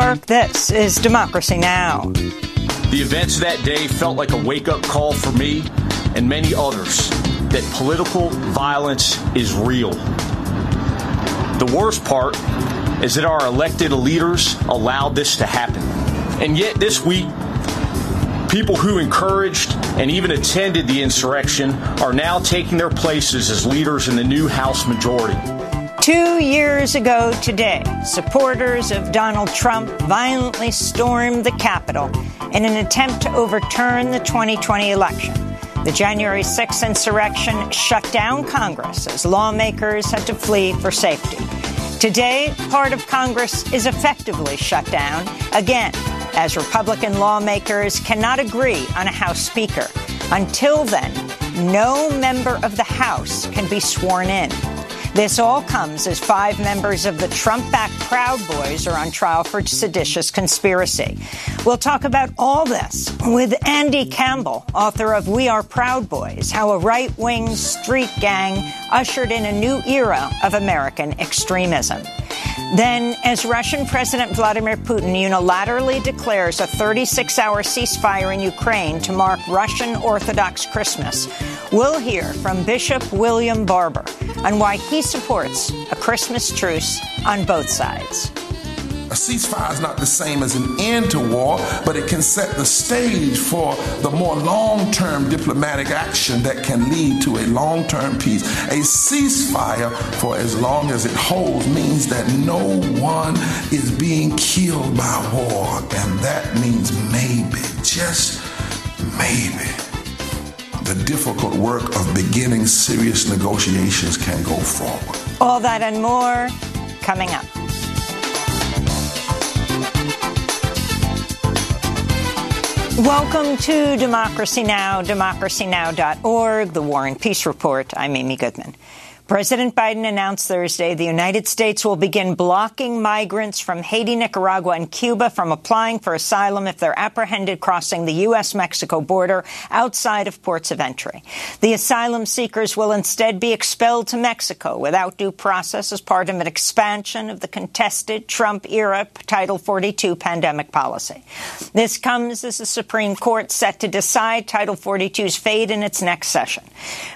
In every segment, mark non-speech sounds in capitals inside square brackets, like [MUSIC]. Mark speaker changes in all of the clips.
Speaker 1: York, this is Democracy Now!
Speaker 2: The events that day felt like a wake up call for me and many others that political violence is real. The worst part is that our elected leaders allowed this to happen. And yet, this week, people who encouraged and even attended the insurrection are now taking their places as leaders in the new House majority.
Speaker 1: Two years ago today, supporters of Donald Trump violently stormed the Capitol in an attempt to overturn the 2020 election. The January 6th insurrection shut down Congress as lawmakers had to flee for safety. Today, part of Congress is effectively shut down again as Republican lawmakers cannot agree on a House Speaker. Until then, no member of the House can be sworn in. This all comes as five members of the Trump backed Proud Boys are on trial for seditious conspiracy. We'll talk about all this with Andy Campbell, author of We Are Proud Boys How a Right Wing Street Gang Ushered in a New Era of American Extremism. Then, as Russian President Vladimir Putin unilaterally declares a 36 hour ceasefire in Ukraine to mark Russian Orthodox Christmas, we'll hear from Bishop William Barber on why he supports a Christmas truce on both sides.
Speaker 3: A ceasefire is not the same as an end to war, but it can set the stage for the more long term diplomatic action that can lead to a long term peace. A ceasefire, for as long as it holds, means that no one is being killed by war, and that means maybe, just maybe, the difficult work of beginning serious negotiations can go forward.
Speaker 1: All that and more coming up. Welcome to Democracy Now!, democracynow.org, the War and Peace Report. I'm Amy Goodman. President Biden announced Thursday the United States will begin blocking migrants from Haiti, Nicaragua, and Cuba from applying for asylum if they're apprehended crossing the U.S.-Mexico border outside of ports of entry. The asylum seekers will instead be expelled to Mexico without due process as part of an expansion of the contested Trump-era Title 42 pandemic policy. This comes as the Supreme Court set to decide Title 42's fate in its next session.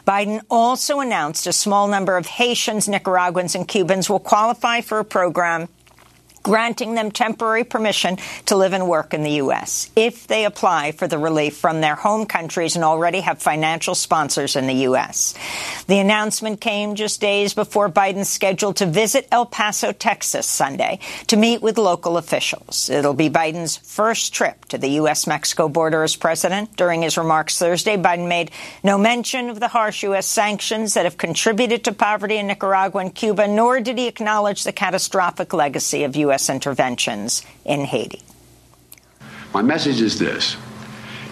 Speaker 1: Biden also announced a small number number of Haitians, Nicaraguans, and Cubans will qualify for a program granting them temporary permission to live and work in the U.S. if they apply for the relief from their home countries and already have financial sponsors in the U.S. The announcement came just days before Biden's scheduled to visit El Paso, Texas Sunday to meet with local officials. It'll be Biden's first trip to the U.S.-Mexico border as president. During his remarks Thursday, Biden made no mention of the harsh U.S. sanctions that have contributed to poverty in Nicaragua and Cuba, nor did he acknowledge the catastrophic legacy of U.S. U.S. interventions in Haiti.
Speaker 4: My message is this.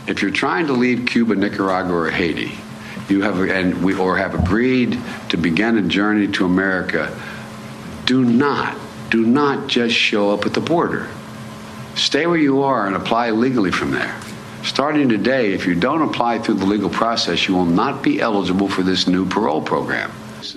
Speaker 4: If you're trying to leave Cuba, Nicaragua, or Haiti, you have and we or have agreed to begin a journey to America, do not, do not just show up at the border. Stay where you are and apply legally from there. Starting today, if you don't apply through the legal process, you will not be eligible for this new parole program.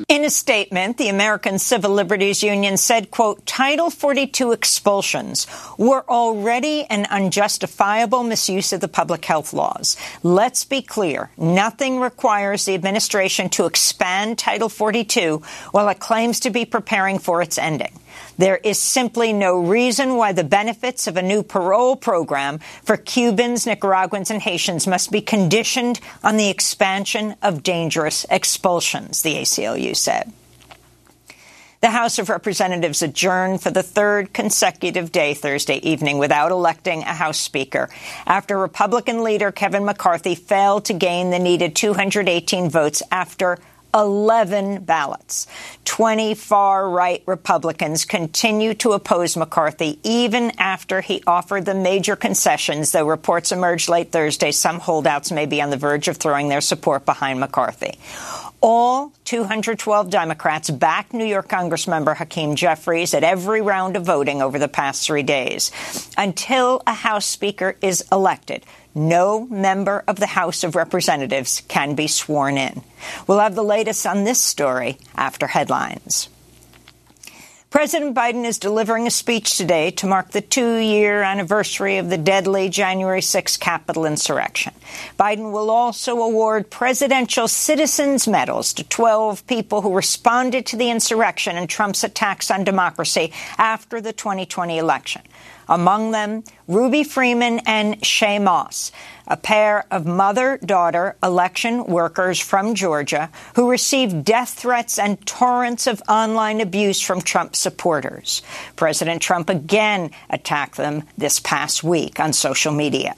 Speaker 1: In a statement, the American Civil Liberties Union said, quote, Title 42 expulsions were already an unjustifiable misuse of the public health laws. Let's be clear. Nothing requires the administration to expand Title 42 while it claims to be preparing for its ending. There is simply no reason why the benefits of a new parole program for Cubans, Nicaraguans, and Haitians must be conditioned on the expansion of dangerous expulsions, the ACLU said. The House of Representatives adjourned for the third consecutive day Thursday evening without electing a House Speaker after Republican leader Kevin McCarthy failed to gain the needed 218 votes after 11 ballots. 20 far right Republicans continue to oppose McCarthy even after he offered the major concessions, though reports emerged late Thursday some holdouts may be on the verge of throwing their support behind McCarthy. All 212 Democrats backed New York Congressmember Hakeem Jeffries at every round of voting over the past three days. Until a House Speaker is elected, no member of the House of Representatives can be sworn in. We'll have the latest on this story after headlines. President Biden is delivering a speech today to mark the two-year anniversary of the deadly January 6 Capitol insurrection. Biden will also award presidential citizens medals to 12 people who responded to the insurrection and Trump's attacks on democracy after the 2020 election. Among them, Ruby Freeman and Shaye Moss, a pair of mother-daughter election workers from Georgia who received death threats and torrents of online abuse from Trump supporters. President Trump again attacked them this past week on social media.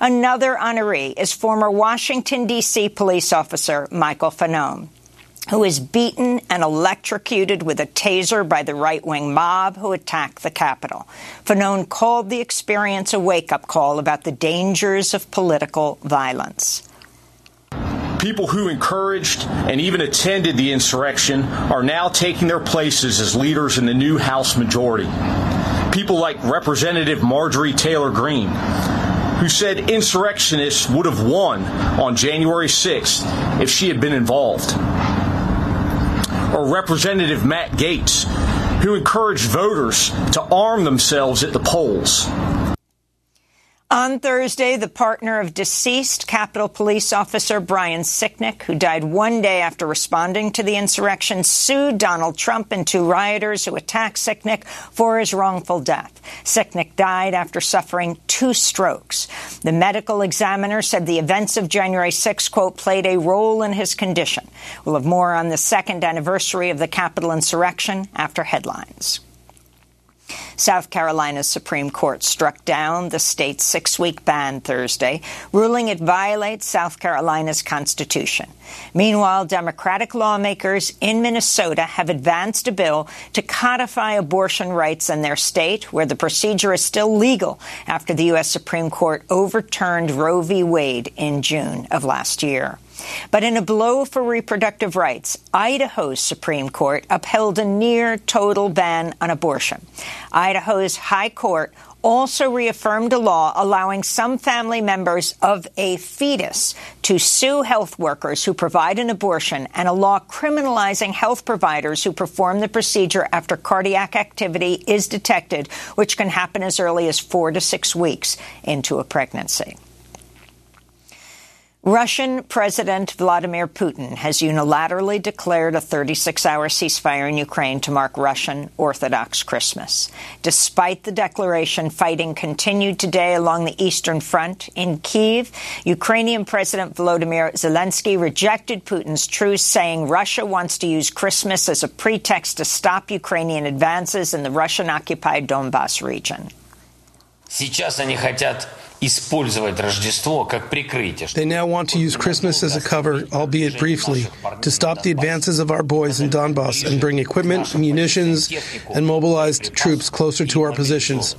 Speaker 1: Another honoree is former Washington, D.C. police officer Michael Fanone who was beaten and electrocuted with a taser by the right-wing mob who attacked the Capitol. Fanone called the experience a wake-up call about the dangers of political violence.
Speaker 2: People who encouraged and even attended the insurrection are now taking their places as leaders in the new House majority. People like Representative Marjorie Taylor Greene, who said insurrectionists would have won on January 6th if she had been involved or Representative Matt Gaetz, who encouraged voters to arm themselves at the polls.
Speaker 1: On Thursday, the partner of deceased Capitol Police officer Brian Sicknick, who died one day after responding to the insurrection, sued Donald Trump and two rioters who attacked Sicknick for his wrongful death. Sicknick died after suffering two strokes. The medical examiner said the events of January 6, quote, played a role in his condition. We'll have more on the second anniversary of the Capitol insurrection after headlines. South Carolina's Supreme Court struck down the state's six-week ban Thursday, ruling it violates South Carolina's Constitution. Meanwhile, Democratic lawmakers in Minnesota have advanced a bill to codify abortion rights in their state, where the procedure is still legal after the U.S. Supreme Court overturned Roe v. Wade in June of last year. But in a blow for reproductive rights, Idaho's Supreme Court upheld a near total ban on abortion. Idaho's High Court also reaffirmed a law allowing some family members of a fetus to sue health workers who provide an abortion and a law criminalizing health providers who perform the procedure after cardiac activity is detected, which can happen as early as four to six weeks into a pregnancy. Russian President Vladimir Putin has unilaterally declared a 36-hour ceasefire in Ukraine to mark Russian Orthodox Christmas. Despite the declaration, fighting continued today along the Eastern Front. In Kiev, Ukrainian President Volodymyr Zelensky rejected Putin's truce, saying Russia wants to use Christmas as a pretext to stop Ukrainian advances in the Russian-occupied Donbass region.
Speaker 5: Сейчас они хотят использовать Рождество как прикрытие.
Speaker 6: They now want to use Christmas as a cover, albeit briefly, to stop the advances of our boys in Donbass and bring equipment, munitions, and mobilized troops closer to our positions.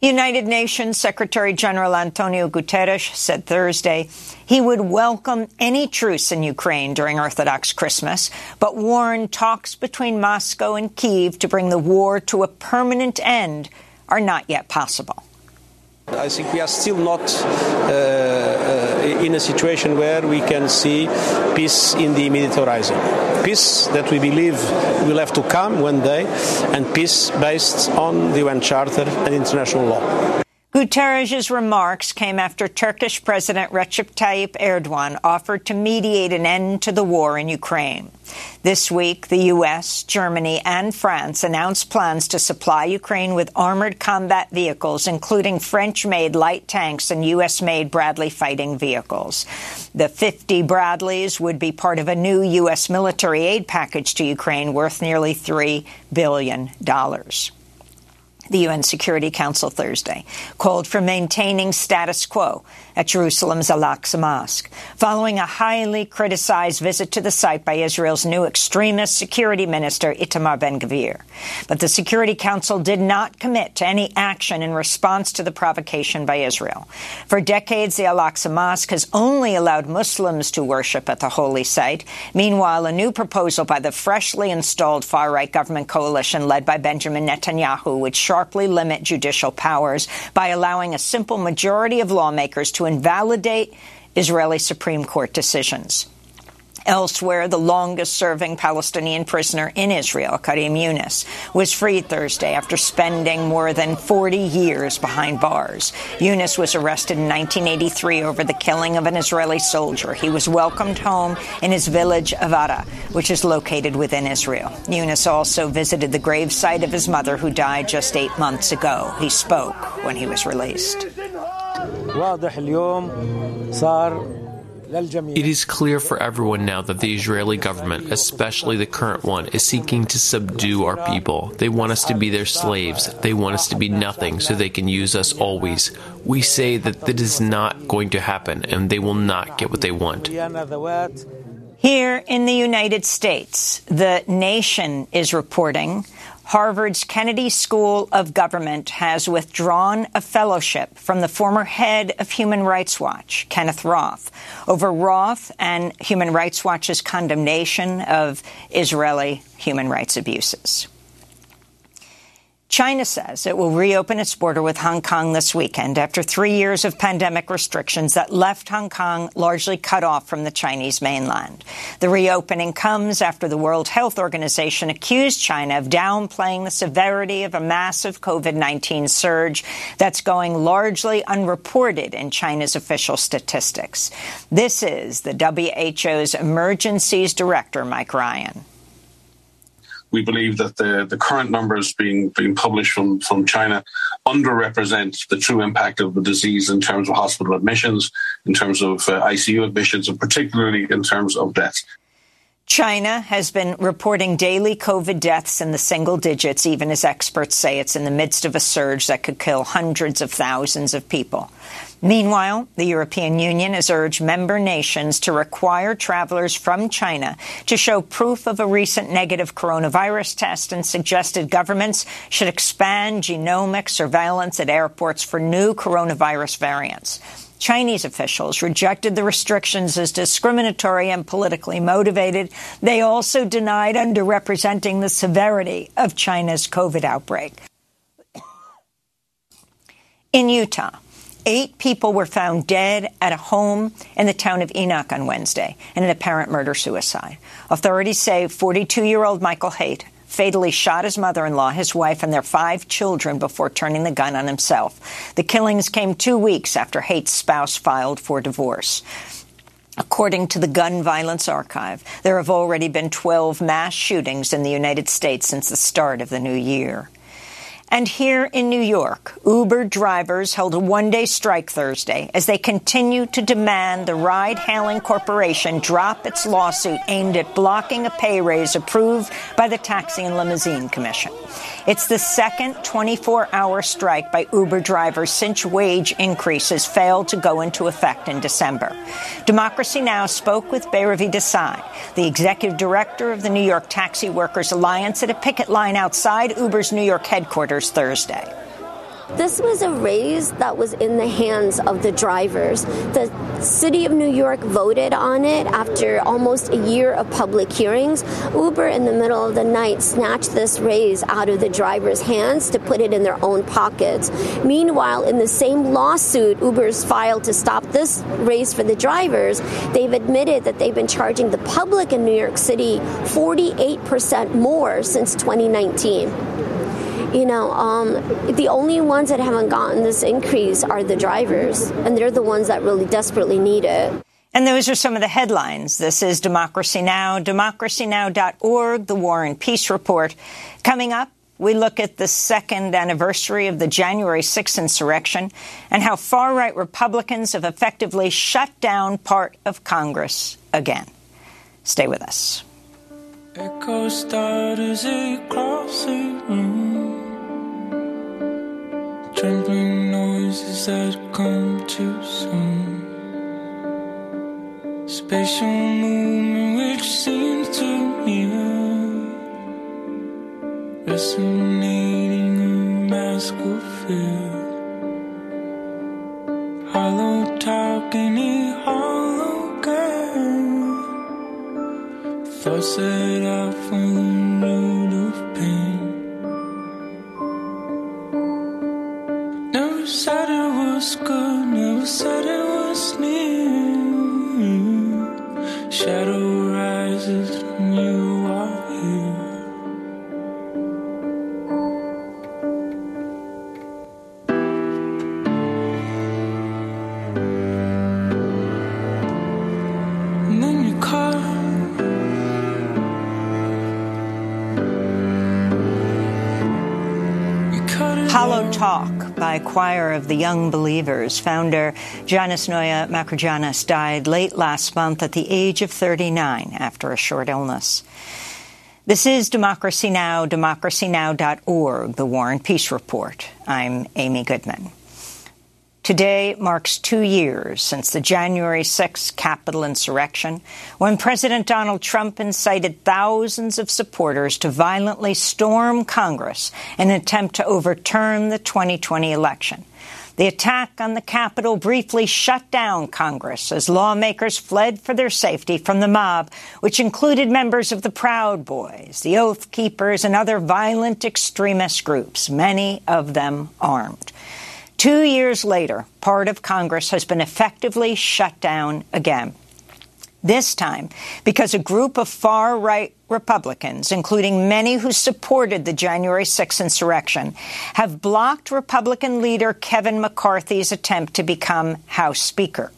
Speaker 1: United Nations Secretary General Antonio Guterres said Thursday he would welcome any truce in Ukraine during Orthodox Christmas, but warned talks between Moscow and Kiev to bring the war to a permanent end are not yet possible.
Speaker 7: I think we are still not uh, uh, in a situation where we can see peace in the immediate horizon. Peace that we believe will have to come one day, and peace based on the UN Charter and international law.
Speaker 1: Guterres' remarks came after Turkish President Recep Tayyip Erdogan offered to mediate an end to the war in Ukraine. This week, the U.S., Germany and France announced plans to supply Ukraine with armored combat vehicles, including French-made light tanks and U.S.-made Bradley fighting vehicles. The 50 Bradleys would be part of a new U.S. military aid package to Ukraine worth nearly $3 billion the UN Security Council Thursday called for maintaining status quo at Jerusalem's Al-Aqsa Mosque, following a highly criticized visit to the site by Israel's new extremist security minister, Itamar Ben-Gvir. But the Security Council did not commit to any action in response to the provocation by Israel. For decades, the Al-Aqsa Mosque has only allowed Muslims to worship at the holy site. Meanwhile, a new proposal by the freshly installed far-right government coalition led by Benjamin Netanyahu would sharply limit judicial powers by allowing a simple majority of lawmakers to invalidate Israeli Supreme Court decisions. Elsewhere, the longest serving Palestinian prisoner in Israel, Karim Yunus, was freed Thursday after spending more than 40 years behind bars. Yunus was arrested in 1983 over the killing of an Israeli soldier. He was welcomed home in his village of Ara, which is located within Israel. Yunus also visited the gravesite of his mother, who died just eight months ago. He spoke when he was released.
Speaker 8: It is clear for everyone now that the Israeli government, especially the current one, is seeking to subdue our people. They want us to be their slaves. They want us to be nothing so they can use us always. We say that that is not going to happen and they will not get what they want.
Speaker 1: Here in the United States, the nation is reporting Harvard's Kennedy School of Government has withdrawn a fellowship from the former head of Human Rights Watch, Kenneth Roth, over Roth and Human Rights Watch's condemnation of Israeli human rights abuses. China says it will reopen its border with Hong Kong this weekend after three years of pandemic restrictions that left Hong Kong largely cut off from the Chinese mainland. The reopening comes after the World Health Organization accused China of downplaying the severity of a massive COVID-19 surge that's going largely unreported in China's official statistics. This is the WHO's Emergencies Director, Mike Ryan
Speaker 9: we believe that the, the current numbers being being published from, from China underrepresent the true impact of the disease in terms of hospital admissions, in terms of uh, ICU admissions, and particularly in terms of deaths.
Speaker 1: China has been reporting daily COVID deaths in the single digits, even as experts say it's in the midst of a surge that could kill hundreds of thousands of people. Meanwhile, the European Union has urged member nations to require travelers from China to show proof of a recent negative coronavirus test and suggested governments should expand genomic surveillance at airports for new coronavirus variants. Chinese officials rejected the restrictions as discriminatory and politically motivated. They also denied underrepresenting the severity of China's COVID outbreak. In Utah, Eight people were found dead at a home in the town of Enoch on Wednesday in an apparent murder suicide. Authorities say 42 year old Michael Haight fatally shot his mother in law, his wife, and their five children before turning the gun on himself. The killings came two weeks after Haight's spouse filed for divorce. According to the Gun Violence Archive, there have already been 12 mass shootings in the United States since the start of the new year. And here in New York, Uber drivers held a one-day strike Thursday as they continue to demand the ride-hailing corporation drop its lawsuit aimed at blocking a pay raise approved by the Taxi and Limousine Commission. It's the second 24-hour strike by Uber drivers since wage increases failed to go into effect in December. Democracy Now! spoke with Bhairavi Desai, the executive director of the New York Taxi Workers Alliance, at a picket line outside Uber's New York headquarters Thursday.
Speaker 10: This was a raise that was in the hands of the drivers. The city of New York voted on it after almost a year of public hearings. Uber, in the middle of the night, snatched this raise out of the drivers' hands to put it in their own pockets. Meanwhile, in the same lawsuit Uber's filed to stop this raise for the drivers, they've admitted that they've been charging the public in New York City 48% more since 2019 you know, um, the only ones that haven't gotten this increase are the drivers, and they're the ones that really desperately need it.
Speaker 1: And those are some of the headlines. This is Democracy Now!, democracynow.org, the War and Peace Report. Coming up, we look at the second anniversary of the January 6th insurrection and how far right Republicans have effectively shut down part of Congress again. Stay with us. Echo starters across the room. Trembling noises that come too soon. Spatial movement which seems to near. Resonating a mask of fear. Hollow talking a hollow game. Thoughts that I from Choir of the Young Believers. Founder Jannis Noya Makrigiannis died late last month at the age of 39 after a short illness. This is Democracy Now!, democracynow.org, the War and Peace Report. I'm Amy Goodman. Today marks two years since the January 6 Capitol insurrection, when President Donald Trump incited thousands of supporters to violently storm Congress in an attempt to overturn the 2020 election. The attack on the Capitol briefly shut down Congress as lawmakers fled for their safety from the mob, which included members of the Proud Boys, the Oath Keepers, and other violent extremist groups, many of them armed. Two years later, part of Congress has been effectively shut down again. This time because a group of far right Republicans, including many who supported the January 6 insurrection, have blocked Republican leader Kevin McCarthy's attempt to become House Speaker.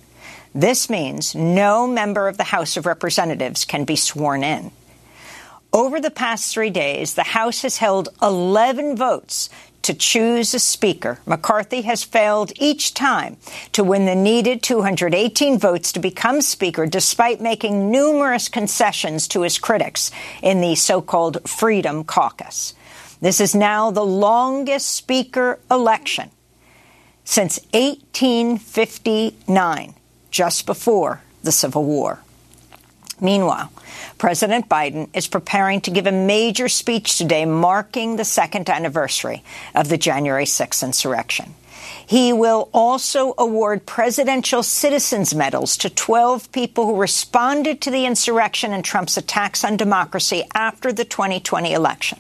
Speaker 1: This means no member of the House of Representatives can be sworn in. Over the past three days, the House has held 11 votes to choose a speaker. McCarthy has failed each time to win the needed 218 votes to become speaker, despite making numerous concessions to his critics in the so-called Freedom Caucus. This is now the longest speaker election since 1859, just before the Civil War. Meanwhile, President Biden is preparing to give a major speech today marking the second anniversary of the January 6th insurrection. He will also award presidential citizens medals to 12 people who responded to the insurrection and Trump's attacks on democracy after the 2020 election.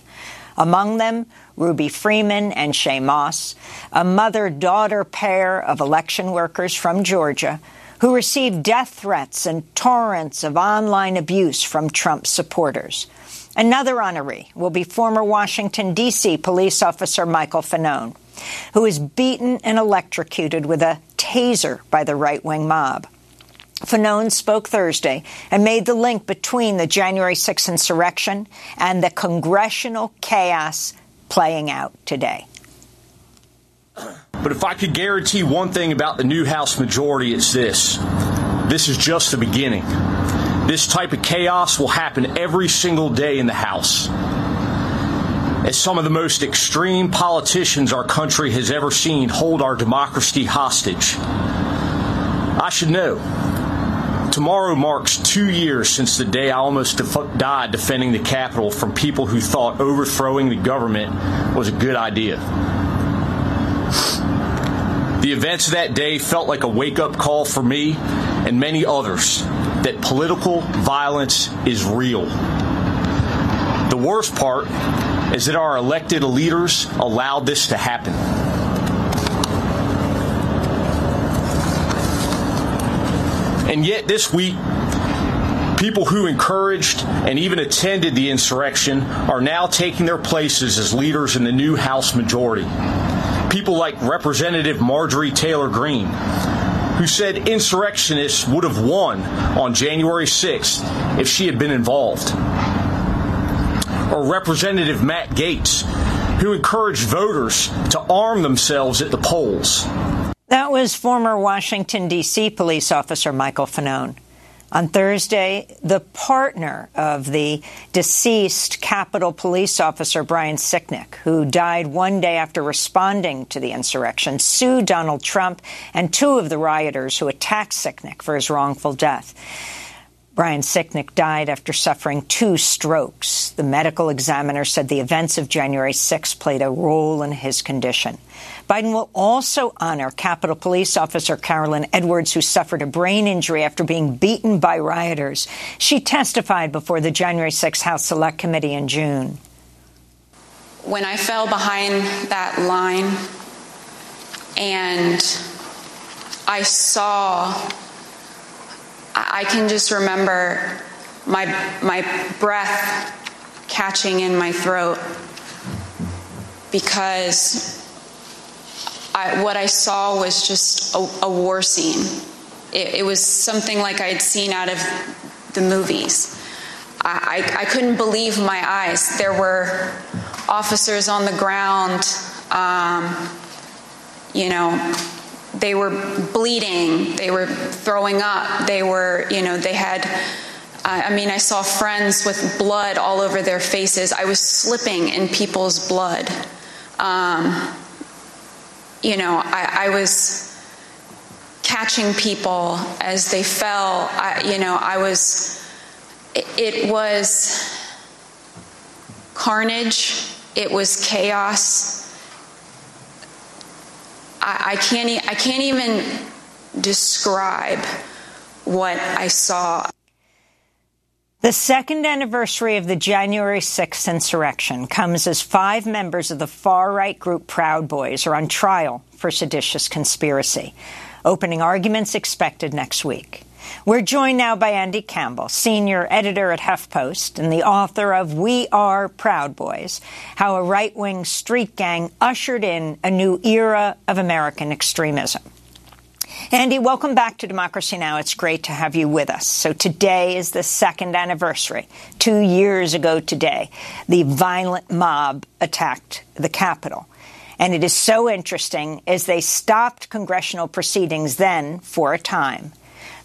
Speaker 1: Among them, Ruby Freeman and Shaye Moss, a mother-daughter pair of election workers from Georgia who received death threats and torrents of online abuse from Trump supporters. Another honoree will be former Washington, D.C. police officer Michael Fanone, who was beaten and electrocuted with a taser by the right-wing mob. Fanone spoke Thursday and made the link between the January 6 insurrection and the congressional chaos playing out today.
Speaker 2: But if I could guarantee one thing about the new House majority, it's this. This is just the beginning. This type of chaos will happen every single day in the House. As some of the most extreme politicians our country has ever seen hold our democracy hostage. I should know. Tomorrow marks two years since the day I almost def- died defending the Capitol from people who thought overthrowing the government was a good idea. The events of that day felt like a wake up call for me and many others that political violence is real. The worst part is that our elected leaders allowed this to happen. And yet, this week, people who encouraged and even attended the insurrection are now taking their places as leaders in the new House majority people like Representative Marjorie Taylor Greene, who said insurrectionists would have won on January 6th if she had been involved. Or Representative Matt Gaetz, who encouraged voters to arm themselves at the polls.
Speaker 1: That was former Washington, D.C. police officer Michael Fanone. On Thursday, the partner of the deceased Capitol police officer Brian Sicknick, who died one day after responding to the insurrection, sued Donald Trump and two of the rioters who attacked Sicknick for his wrongful death. Brian Sicknick died after suffering two strokes. The medical examiner said the events of January 6 played a role in his condition. Biden will also honor Capitol Police Officer Caroline Edwards, who suffered a brain injury after being beaten by rioters. She testified before the January 6 House Select Committee in June.
Speaker 11: When I fell behind that line and I saw I can just remember my, my breath catching in my throat because I, what I saw was just a, a war scene. It, it, was something like I had seen out of the movies. I, I, I, couldn't believe my eyes. There were officers on the ground, um, you know, they were bleeding, they were throwing up, they were, you know, they had. I mean, I saw friends with blood all over their faces. I was slipping in people's blood. Um, you know, I, I, was catching people as they fell. I, you know, I was, it, was carnage, it was chaos. I, I can't, I can't even describe what I saw.
Speaker 1: The second anniversary of the January 6th insurrection comes as five members of the far right group Proud Boys are on trial for seditious conspiracy. Opening arguments expected next week. We're joined now by Andy Campbell, senior editor at HuffPost and the author of We Are Proud Boys How a Right Wing Street Gang Ushered in a New Era of American Extremism. Andy, welcome back to Democracy Now! It's great to have you with us. So today is the second anniversary. Two years ago today, the violent mob attacked the Capitol. And it is so interesting as they stopped congressional proceedings then for a time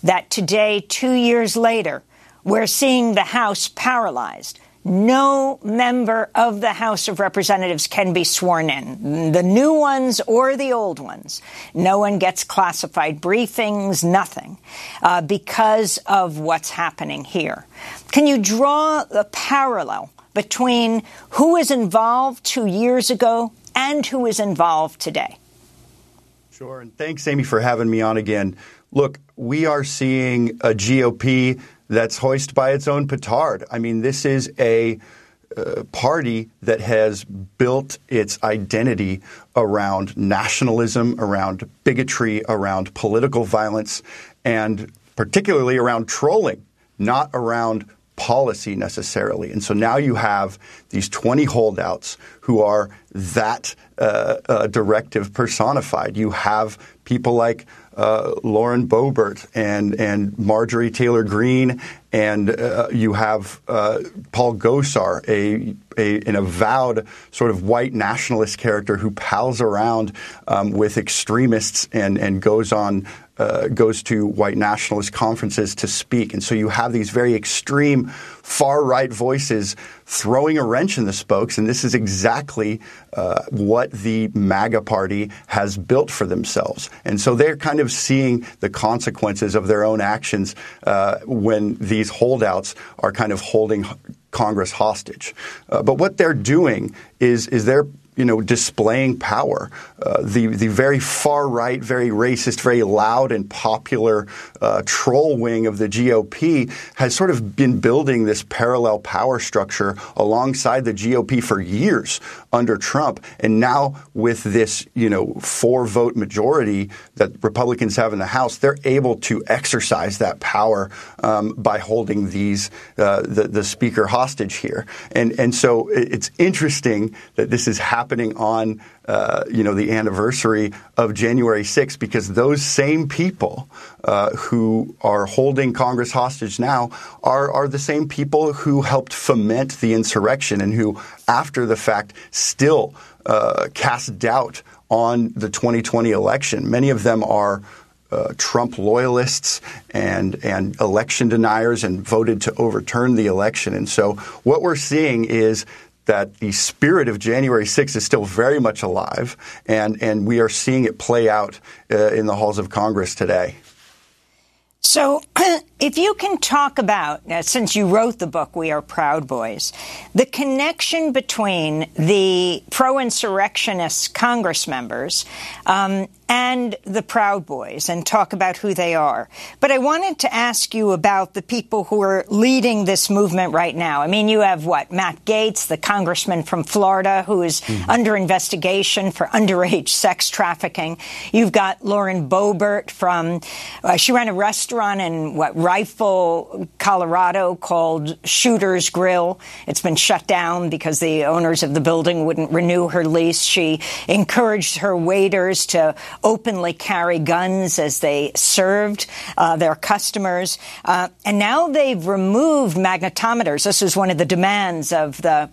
Speaker 1: that today, two years later, we're seeing the House paralyzed no member of the House of Representatives can be sworn in, the new ones or the old ones. No one gets classified briefings, nothing, uh, because of what's happening here. Can you draw the parallel between who was involved two years ago and who is involved today?
Speaker 12: Sure, and thanks, Amy, for having me on again. Look, we are seeing a GOP that's hoisted by its own petard. I mean, this is a uh, party that has built its identity around nationalism, around bigotry, around political violence, and particularly around trolling, not around policy necessarily. And so now you have these 20 holdouts who are that uh, uh, directive personified. You have people like uh, Lauren Boebert and and Marjorie Taylor Greene, and uh, you have uh, Paul Gosar, a, a, an avowed sort of white nationalist character who pals around um, with extremists and and goes on uh, goes to white nationalist conferences to speak. And so you have these very extreme far right voices throwing a wrench in the spokes. And this is exactly uh, what the MAGA party has built for themselves. And so they're kind of seeing the consequences of their own actions uh, when these holdouts are kind of holding Congress hostage. Uh, but what they're doing is is they're you know, displaying power. Uh, the the very far right, very racist, very loud and popular uh, troll wing of the GOP has sort of been building this parallel power structure alongside the GOP for years under Trump, and now with this you know four vote majority that Republicans have in the House, they're able to exercise that power um, by holding these uh, the the speaker hostage here, and and so it's interesting that this is happening happening on uh, you know the anniversary of January 6th because those same people uh, who are holding Congress hostage now are are the same people who helped foment the insurrection and who after the fact still uh, cast doubt on the 2020 election. Many of them are uh, Trump loyalists and and election deniers and voted to overturn the election. And so what we're seeing is that the spirit of January 6th is still very much alive, and, and we are seeing it play out uh, in the halls of Congress today.
Speaker 1: So, [CLEARS THROAT] if you can talk about, since you wrote the book, We Are Proud Boys, the connection between the pro insurrectionist Congress members um, and the Proud Boys and talk about who they are. But I wanted to ask you about the people who are leading this movement right now. I mean, you have what? Matt Gaetz, the congressman from Florida, who is mm-hmm. under investigation for [LAUGHS] underage sex trafficking. You've got Lauren Boebert from, uh, she ran a restaurant in what, Rifle, Colorado, called Shooter's Grill. It's been shut down because the owners of the building wouldn't renew her lease. She encouraged her waiters to openly carry guns as they served uh, their customers. Uh, and now they've removed magnetometers. This is one of the demands of the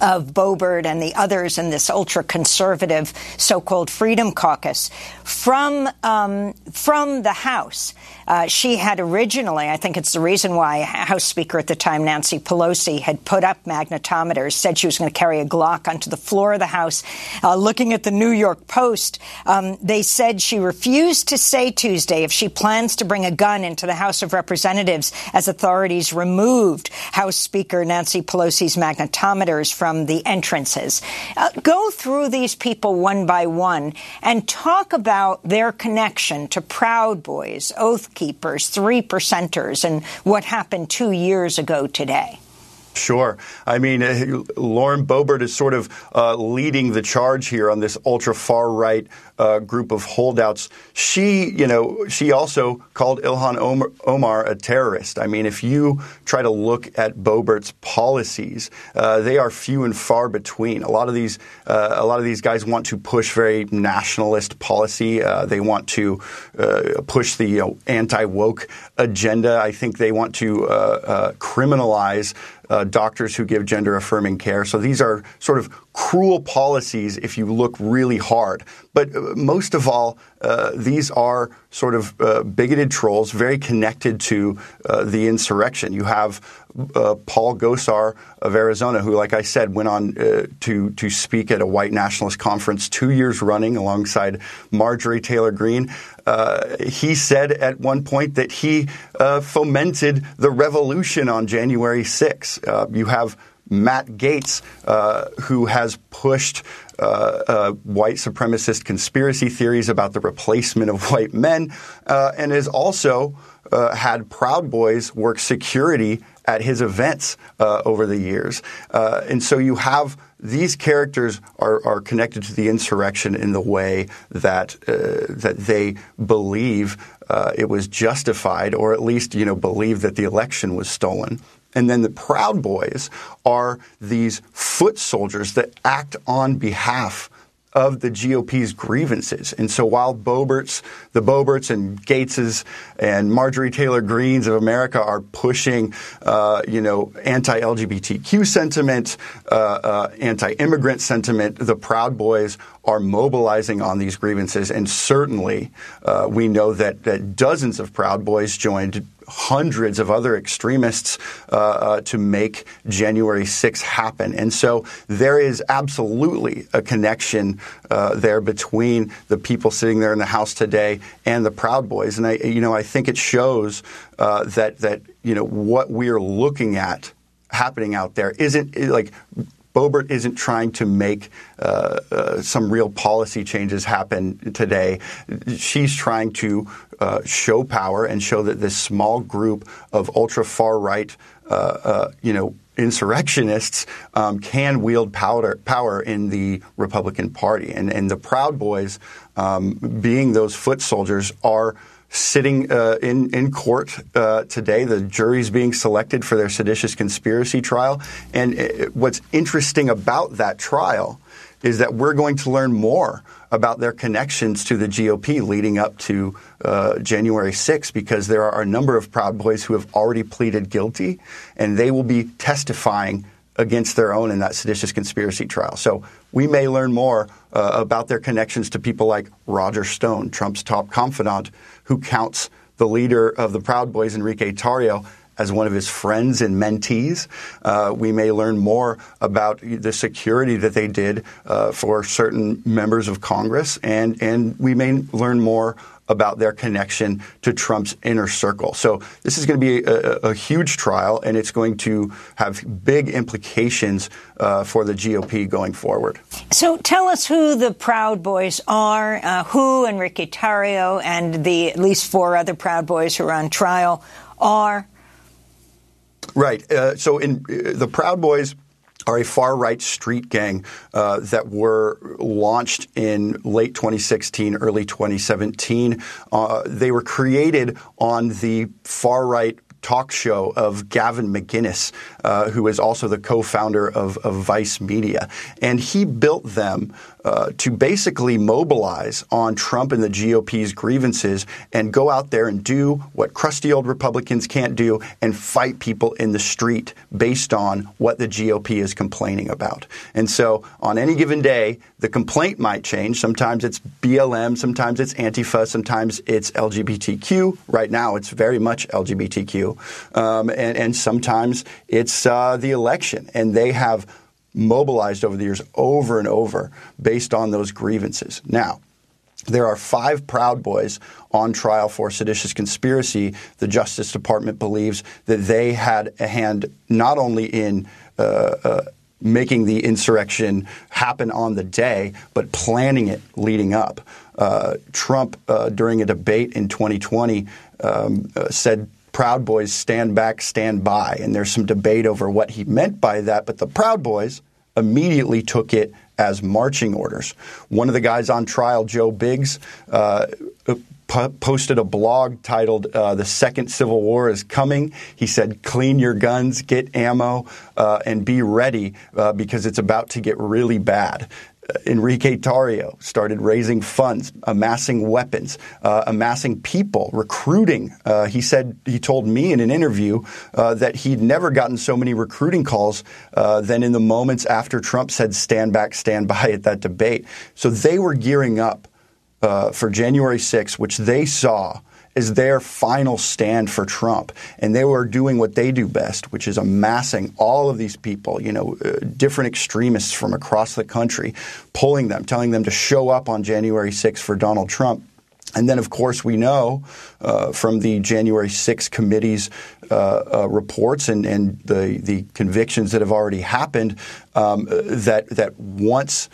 Speaker 1: of Boebert and the others in this ultra conservative so-called Freedom Caucus from um, from the House. Uh, she had originally, I think it's the reason why House Speaker at the time, Nancy Pelosi, had put up magnetometers, said she was going to carry a Glock onto the floor of the House. Uh, looking at the New York Post, um, they said she refused to say Tuesday if she plans to bring a gun into the House of Representatives as authorities removed House Speaker Nancy Pelosi's magnetometers from the entrances. Uh, go through these people one by one and talk about their connection to Proud Boys, Oath Keepers, three percenters, and what happened two years ago today.
Speaker 12: Sure. I mean, uh, Lauren Boebert is sort of uh, leading the charge here on this ultra far right uh, group of holdouts. She, you know, she also called Ilhan Omar, a terrorist. I mean, if you try to look at Boebert's policies, uh, they are few and far between. A lot of these, uh, a lot of these guys want to push very nationalist policy. Uh, they want to push the you know, anti woke agenda. I think they want to criminalize uh, doctors who give gender affirming care. So these are sort of cruel policies if you look really hard. But uh, most of all, uh, these are sort of uh, bigoted trolls, very connected to uh, the insurrection. You have uh, Paul Gosar of Arizona, who, like I said, went on uh, to to speak at a white nationalist conference two years running alongside Marjorie Taylor Greene. he said at one point that he fomented the revolution on January 6th. you have Matt Gaetz, uh, who has pushed uh, uh, white supremacist conspiracy theories about the replacement of white men, uh, and has also uh, had Proud Boys work security at his events uh, over the years. Uh, and so you have these characters are, are, connected to the insurrection in the way that uh, that they believe uh, it was justified, or at least you know believe that the election was stolen. And then the Proud Boys are these foot soldiers that act on behalf of the GOP's grievances. And so while Boeberts, the Boeberts and Gaetzes and Marjorie Taylor Greenes of America are pushing, uh, you know, anti-LGBTQ sentiment, uh, uh, anti-immigrant sentiment, the Proud Boys are mobilizing on these grievances. And certainly, uh, we know that, that dozens of Proud Boys joined hundreds of other extremists uh, uh, to make January 6 happen. And so there is absolutely a connection uh, there between the people sitting there in the House today and the Proud Boys. And I, you know, I think it shows uh, that that you know what we're looking at happening out there isn't like Boebert isn't trying to make uh, uh, some real policy changes happen today. She's trying to uh, show power and show that this small group of ultra far right, uh, uh, you know, insurrectionists um, can wield power, power in the Republican Party. And, and the Proud Boys, um, being those foot soldiers, are sitting uh, in in court uh, today. The jury's being selected for their seditious conspiracy trial. And it, uh, what's interesting about that trial is that we're going to learn more about their connections to the GOP leading up to uh, January 6th because there are a number of Proud Boys who have already pleaded guilty, and they will be testifying against their own in that seditious conspiracy trial. So we may learn more uh, about their connections to people like Roger Stone, Trump's top confidant, who counts the leader of the Proud Boys, Enrique Tarrio, as one of his friends and mentees. Uh, we may learn more about the security that they did uh, for certain members of Congress, and, and we may learn more about their connection to Trump's inner circle. So this is going to be a, a huge trial, and it's going to have big implications uh, for the GOP going forward.
Speaker 1: So tell us who the Proud Boys are, uh, who Enrique Tarrio and the at least four other Proud Boys who are on trial are.
Speaker 12: Right. Uh, so in uh, the Proud Boys are a far right street gang uh, that were launched in late 2016, early 2017. Uh, they were created on the far right talk show of Gavin McInnes, uh, who is also the co-founder of, of, Vice Media, and he built them uh, to basically mobilize on Trump and the GOP's grievances and go out there and do what crusty old Republicans can't do and fight people in the street based on what the GOP is complaining about. And so on any given day, the complaint might change. Sometimes it's BLM, sometimes it's Antifa, sometimes it's LGBTQ. Right now, it's very much LGBTQ. Um, and, and, sometimes it's uh, the election. And they have mobilized over the years over and over based on those grievances. Now, there are five Proud Boys on trial for seditious conspiracy. The Justice Department believes that they had a hand not only in uh, uh, making the insurrection happen on the day, but planning it leading up. Uh, Trump, uh, during a debate in 2020, um, uh, said Proud Boys stand back, stand by. And there's some debate over what he meant by that. But the Proud Boys immediately took it as marching orders. One of the guys on trial, Joe Biggs, uh, posted a blog titled uh, "The Second Civil War is Coming." He said, "Clean your guns, get ammo, uh, and be ready uh, because it's about to get really bad." Enrique Tarrio started raising funds, amassing weapons, uh, amassing people, recruiting. Uh, he said he told me in an interview uh, that he'd never gotten so many recruiting calls uh, than in the moments after Trump said "stand back, stand [LAUGHS] by" at that debate. So they were gearing up uh, for January 6th, which they saw is their final stand for Trump. And they were doing what they do best, which is amassing all of these people, you know, uh, different extremists from across the country, pulling them, telling them to show up on January 6th for Donald Trump. And then, of course, we know uh, from the January 6 committee's uh, uh, reports and, and, the, the convictions that have already happened um, that that once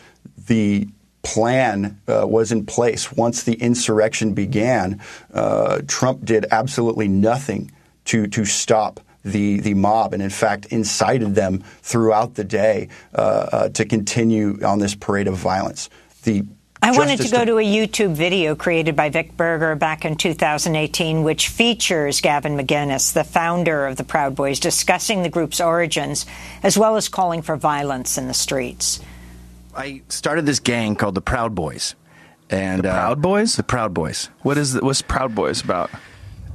Speaker 12: the plan uh, was in place. Once the insurrection began, uh, Trump did absolutely nothing to to stop the the mob, and in fact incited them throughout the day uh, uh to continue on this parade of violence. The
Speaker 1: I wanted to go to a YouTube video created by Vic Berger back in 2018, which features Gavin McInnes, the founder of the Proud Boys, discussing the group's origins, as well as calling for violence in the streets.
Speaker 13: I started this gang called the Proud Boys. And
Speaker 14: the Proud uh, Boys?
Speaker 13: The Proud Boys.
Speaker 14: What is the, what's Proud Boys about?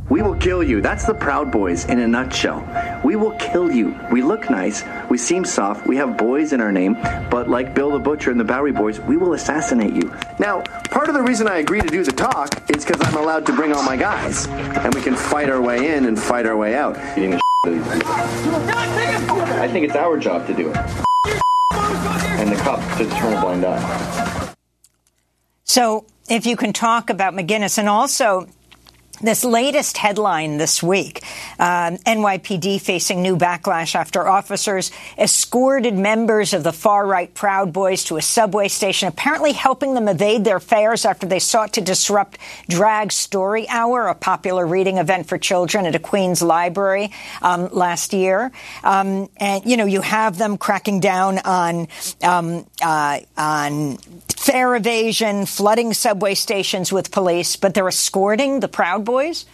Speaker 15: We will kill you. That's the Proud Boys in a nutshell. We will kill you. We look nice. We seem soft. We have boys in our name. But like Bill the Butcher and the Bowery Boys, we will assassinate you. Now, part of the reason I agree to do the talk is because I'm allowed to bring all my guys. And we can fight our way in and fight our way out. I think it's our job to do it and the cop to turn a blind eye.
Speaker 1: So, if you can talk about McInnes and also this latest headline this week um, NYPD facing new backlash after officers escorted members of the far right Proud Boys to a subway station, apparently helping them evade their fares after they sought to disrupt Drag Story Hour, a popular reading event for children at a Queens library um, last year. Um, and, you know, you have them cracking down on, um, uh, on fare evasion, flooding subway stations with police, but they're escorting the Proud Boys?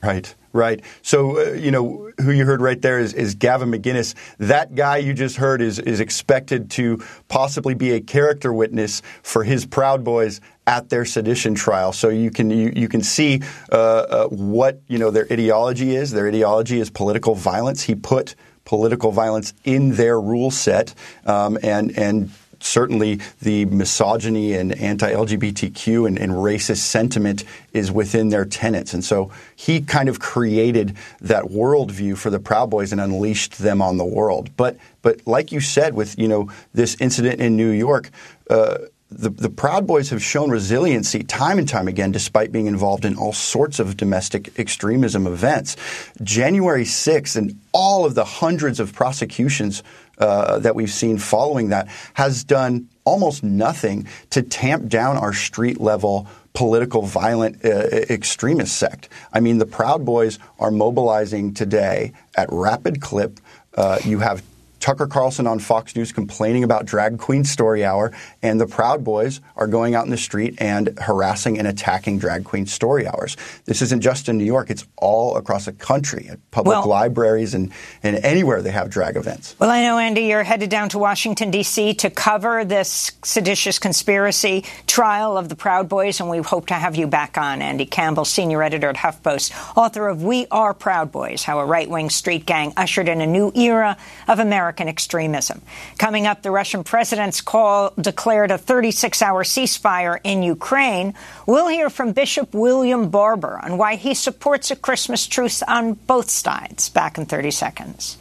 Speaker 12: Right. Right. So, uh, you know, who you heard right there is, is, Gavin McInnes. That guy you just heard is, is expected to possibly be a character witness for his Proud Boys at their sedition trial. So you can you, you can see uh, uh, what you know their ideology is. Their ideology is political violence. He put political violence in their rule set, um, and and certainly the misogyny and anti-LGBTQ and, and, racist sentiment is within their tenets. And so he kind of created that worldview for the Proud Boys and unleashed them on the world. But but like you said, with you know this incident in New York. Uh, the, the Proud Boys have shown resiliency time and time again, despite being involved in all sorts of domestic extremism events. January 6th and all of the hundreds of prosecutions uh, that we've seen following that has done almost nothing to tamp down our street level political violent uh, extremist sect. I mean, the Proud Boys are mobilizing today at rapid clip. Uh, you have Tucker Carlson on Fox News complaining about Drag Queen Story Hour, and the Proud Boys are going out in the street and harassing and attacking Drag Queen Story Hours. This isn't just in New York, it's all across the country at public
Speaker 1: Well-
Speaker 12: libraries and, and anywhere they have drag events.
Speaker 1: Well, I know, Andy, you're headed down to Washington, D.C. to cover this seditious conspiracy trial of the Proud Boys, and we hope to have you back on. Andy Campbell, senior editor at HuffPost, author of We Are Proud Boys How a Right Wing Street Gang Ushered in a New Era of American Extremism. Coming up, the Russian president's call declared a 36 hour ceasefire in Ukraine. We'll hear from Bishop William Barber on why he supports a Christmas truce on both sides. Back in 30 seconds.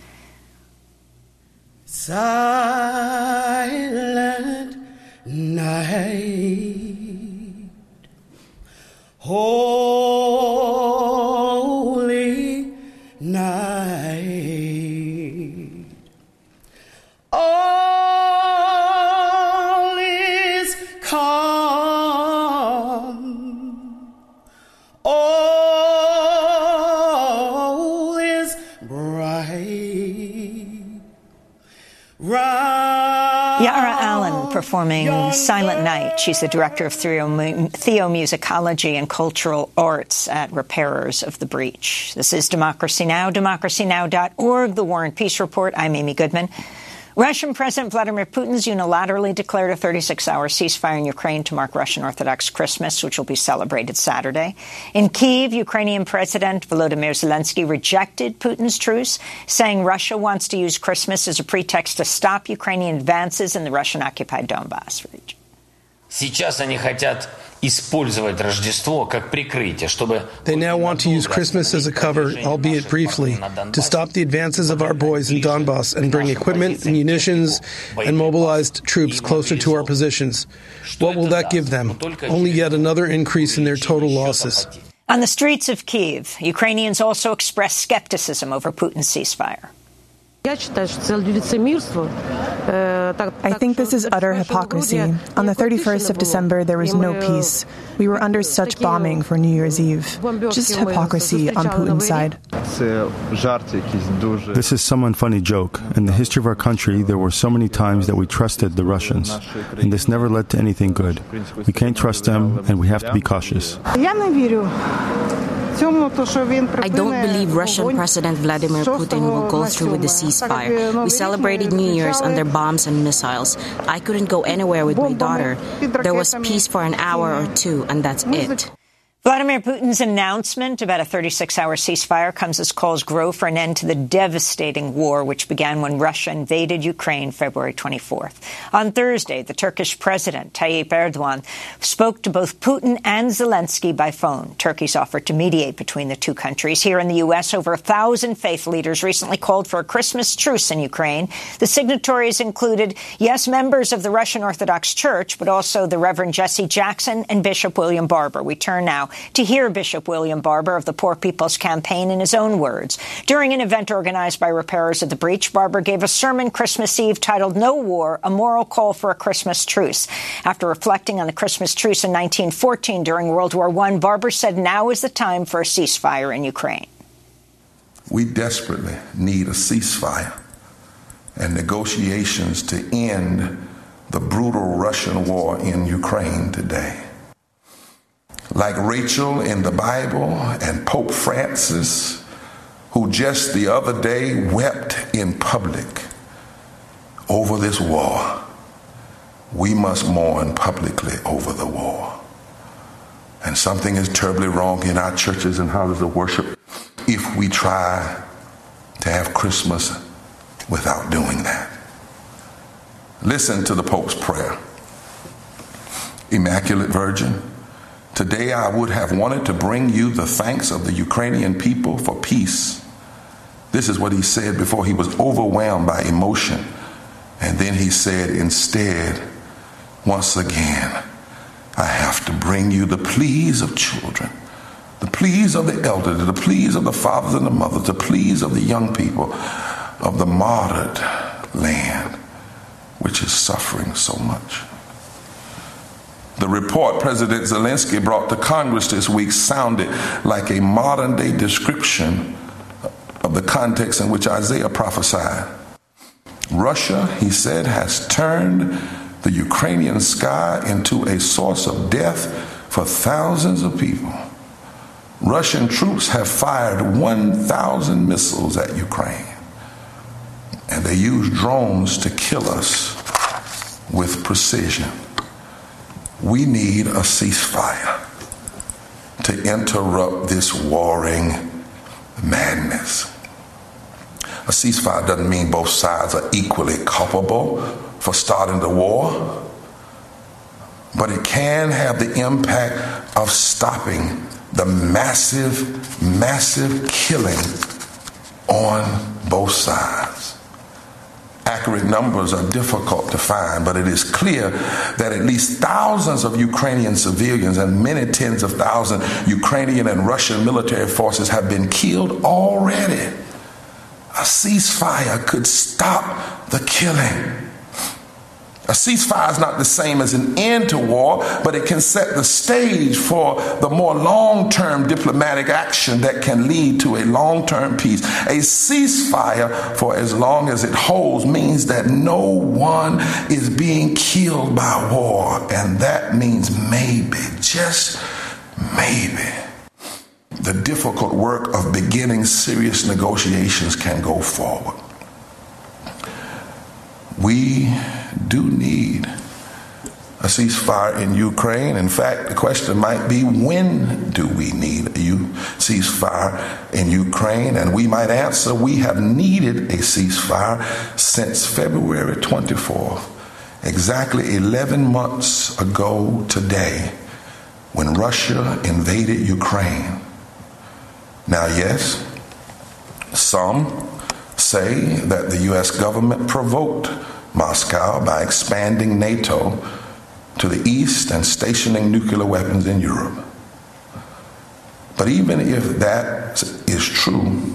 Speaker 16: Silent night, holy night. All is calm. All is bright.
Speaker 1: Yara Allen performing Silent Night. She's the director of theo- theomusicology and cultural arts at Repairers of the Breach. This is Democracy Now!, democracynow.org, the War and Peace Report. I'm Amy Goodman. Russian President Vladimir Putin's unilaterally declared a 36-hour ceasefire in Ukraine to mark Russian Orthodox Christmas, which will be celebrated Saturday. In Kiev, Ukrainian President Volodymyr Zelensky rejected Putin's truce, saying Russia wants to use Christmas as a pretext to stop Ukrainian advances in the Russian-occupied Donbass region.
Speaker 5: Сейчас они хотят
Speaker 6: they now want to use Christmas as a cover, albeit briefly, to stop the advances of our boys in Donbass and bring equipment, munitions, and mobilized troops closer to our positions. What will that give them? Only yet another increase in their total losses.
Speaker 1: On the streets of Kiev, Ukrainians also expressed skepticism over Putin's ceasefire.
Speaker 17: I think this is utter hypocrisy. On the 31st of December, there was no peace. We were under such bombing for New Year's Eve. Just hypocrisy on Putin's side.
Speaker 18: This is some unfunny joke. In the history of our country, there were so many times that we trusted the Russians, and this never led to anything good. We can't trust them, and we have to be cautious.
Speaker 19: I don't believe Russian President Vladimir Putin will go through with the ceasefire. We celebrated New Year's under bombs and missiles. I couldn't go anywhere with my daughter. There was peace for an hour or two, and that's it.
Speaker 1: Vladimir Putin's announcement about a 36 hour ceasefire comes as calls grow for an end to the devastating war which began when Russia invaded Ukraine February 24th. On Thursday, the Turkish president, Tayyip Erdogan, spoke to both Putin and Zelensky by phone. Turkey's offered to mediate between the two countries. Here in the U.S., over a thousand faith leaders recently called for a Christmas truce in Ukraine. The signatories included, yes, members of the Russian Orthodox Church, but also the Reverend Jesse Jackson and Bishop William Barber. We turn now to hear Bishop William Barber of the Poor People's Campaign in his own words. During an event organized by Repairers of the Breach, Barber gave a sermon Christmas Eve titled No War, a moral call for a Christmas truce. After reflecting on the Christmas truce in 1914 during World War I, Barber said now is the time for a ceasefire in Ukraine.
Speaker 3: We desperately need a ceasefire and negotiations to end the brutal Russian war in Ukraine today. Like Rachel in the Bible and Pope Francis, who just the other day wept in public over this war, we must mourn publicly over the war. And something is terribly wrong in our churches and houses of worship if we try to have Christmas without doing that. Listen to the Pope's prayer Immaculate Virgin, today I would have wanted to bring you the thanks of the Ukrainian people for peace. This is what he said before he was overwhelmed by emotion. And then he said, instead, once again, I have to bring you the pleas of children, the pleas of the elderly, the pleas of the fathers and the mothers, the pleas of the young people of the martyred land, which is suffering so much. The report President Zelensky brought to Congress this week sounded like a modern day description of the context in which Isaiah prophesied. Russia, he said, has turned the Ukrainian sky into a source of death for thousands of people. Russian troops have fired 1,000 missiles at Ukraine, and they use drones to kill us with precision. We need a ceasefire to interrupt this warring madness. A ceasefire doesn't mean both sides are equally culpable for starting the war, but it can have the impact of stopping the massive, massive killing on both sides. Accurate numbers are difficult to find, but it is clear that at least thousands of Ukrainian civilians and many tens of thousands Ukrainian and Russian military forces have been killed already. A ceasefire could stop the killing. A ceasefire is not the same as an end to war, but it can set the stage for the more long term diplomatic action that can lead to a long term peace. A ceasefire, for as long as it holds, means that no one is being killed by war. And that means maybe, just maybe, the difficult work of beginning serious negotiations can go forward. We do need a ceasefire in Ukraine. In fact, the question might be when do we need a ceasefire in Ukraine? And we might answer we have needed a ceasefire since February 24th, exactly 11 months ago today, when Russia invaded Ukraine. Now, yes, some say that the U.S. government provoked Moscow by expanding NATO to the east and stationing nuclear weapons in Europe. But even if that is true,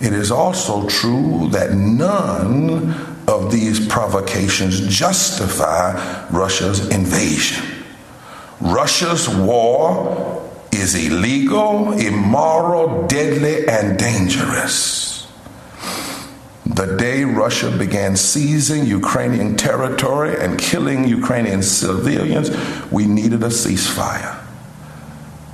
Speaker 3: it is also true that none of these provocations justify Russia's invasion. Russia's war is illegal, immoral, deadly, and dangerous. The day Russia began seizing Ukrainian territory and killing Ukrainian civilians, we needed a ceasefire.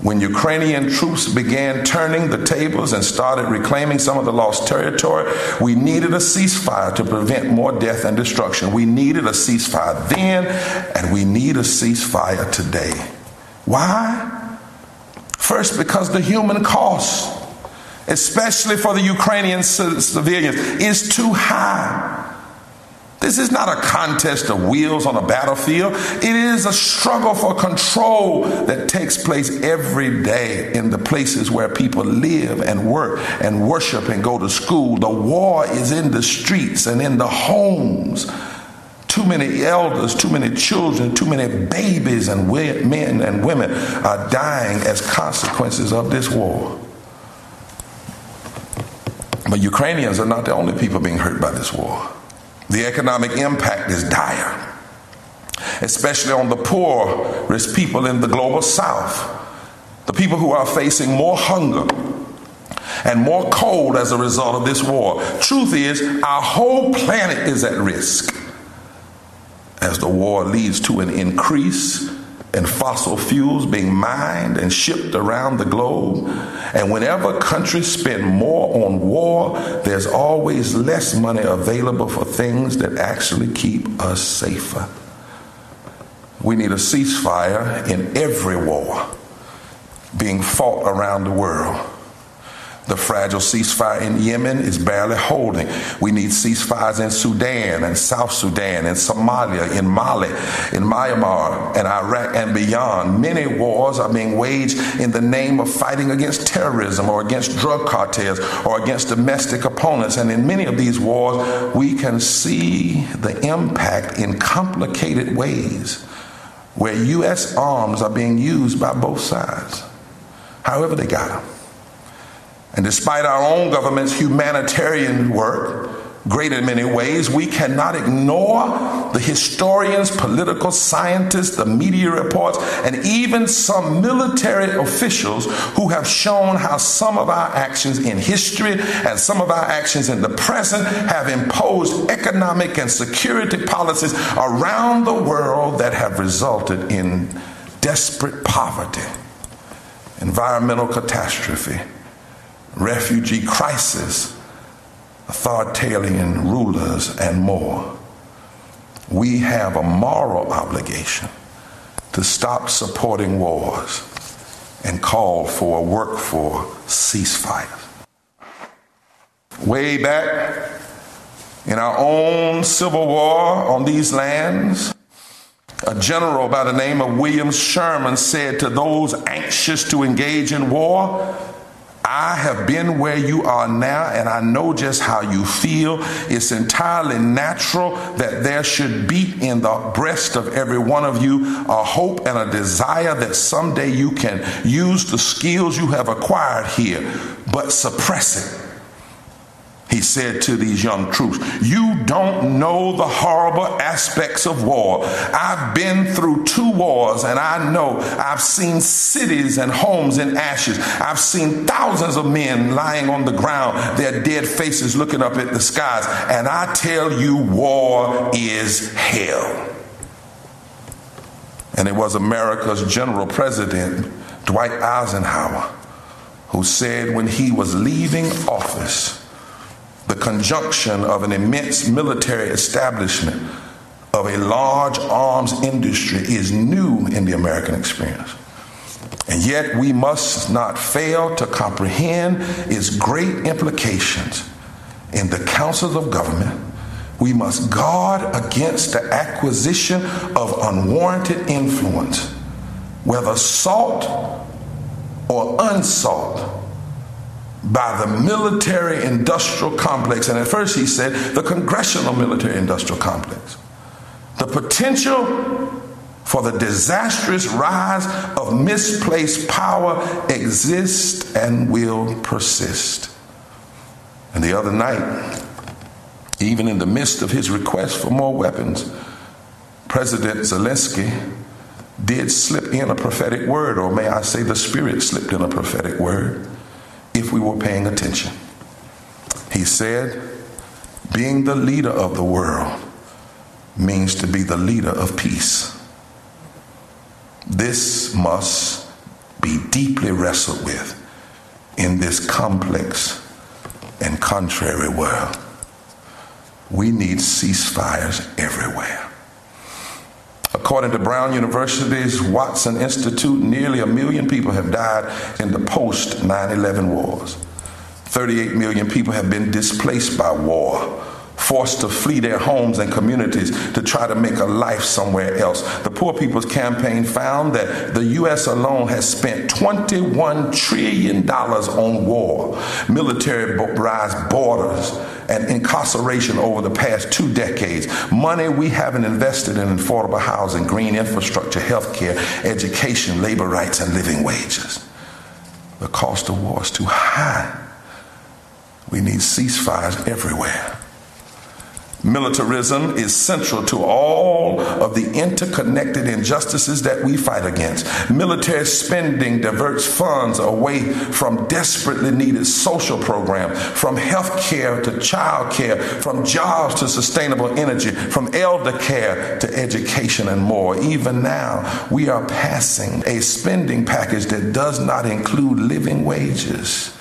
Speaker 3: When Ukrainian troops began turning the tables and started reclaiming some of the lost territory, we needed a ceasefire to prevent more death and destruction. We needed a ceasefire then, and we need a ceasefire today. Why? First, because the human cost especially for the Ukrainian civilians, is too high. This is not a contest of wheels on a battlefield. It is a struggle for control that takes place every day in the places where people live and work and worship and go to school. The war is in the streets and in the homes. Too many elders, too many children, too many babies and men and women are dying as consequences of this war. But Ukrainians are not the only people being hurt by this war. The economic impact is dire, especially on the poorest people in the global south, the people who are facing more hunger and more cold as a result of this war. Truth is, our whole planet is at risk as the war leads to an increase and fossil fuels being mined and shipped around the globe. And whenever countries spend more on war, there's always less money available for things that actually keep us safer. We need a ceasefire in every war being fought around the world. The fragile ceasefire in Yemen is barely holding. We need ceasefires in Sudan and South Sudan and Somalia, in Mali, in Myanmar and Iraq and beyond. Many wars are being waged in the name of fighting against terrorism or against drug cartels or against domestic opponents. And in many of these wars, we can see the impact in complicated ways where U.S. arms are being used by both sides, however they got them. And despite our own government's humanitarian work, great in many ways. We cannot ignore the historians, political scientists, the media reports, and even some military officials who have shown how some of our actions in history and some of our actions in the present have imposed economic and security policies around the world that have resulted in desperate poverty, environmental catastrophe, refugee crisis authoritarian rulers, and more. We have a moral obligation to stop supporting wars and call for work for ceasefire. Way back in our own civil war on these lands, a general by the name of William Sherman said to those anxious to engage in war, I have been where you are now, and I know just how you feel. It's entirely natural that there should be in the breast of every one of you a hope and a desire that someday you can use the skills you have acquired here, but suppress it he said to these young troops, You don't know the horrible aspects of war. I've been through two wars and I know I've seen cities and homes in ashes. I've seen thousands of men lying on the ground, their dead faces looking up at the skies. And I tell you, war is hell. And it was America's general president, Dwight Eisenhower, who said when he was leaving office, the conjunction of an immense military establishment of a large arms industry is new in the American experience. And yet, we must not fail to comprehend its great implications in the councils of government. We must guard against the acquisition of unwarranted influence, whether sought or unsought by the military industrial complex. And at first he said the congressional military industrial complex. The potential for the disastrous rise of misplaced power exists and will persist. And the other night, even in the midst of his request for more weapons, President Zelensky did slip in a prophetic word, or may I say, the Spirit slipped in a prophetic word if we were paying attention. He said, being the leader of the world means to be the leader of peace. This must be deeply wrestled with in this complex and contrary world. We need ceasefires everywhere. According to Brown University's Watson Institute, nearly a million people have died in the post 9 11 wars. 38 million people have been displaced by war, forced to flee their homes and communities to try to make a life somewhere else. The Poor People's Campaign found that the U.S. alone has spent $21 trillion on war, militarized borders, and incarceration over the past two decades. Money we haven't invested in affordable housing, green infrastructure, health care, education, labor rights, and living wages. The cost of war is too high. We need ceasefires everywhere. Militarism is central to all of the interconnected injustices that we fight against. Military spending diverts funds away from desperately needed social programs, from health care to child care, from jobs to sustainable energy, from elder care to education and more. Even now, we are passing a spending package that does not include living wages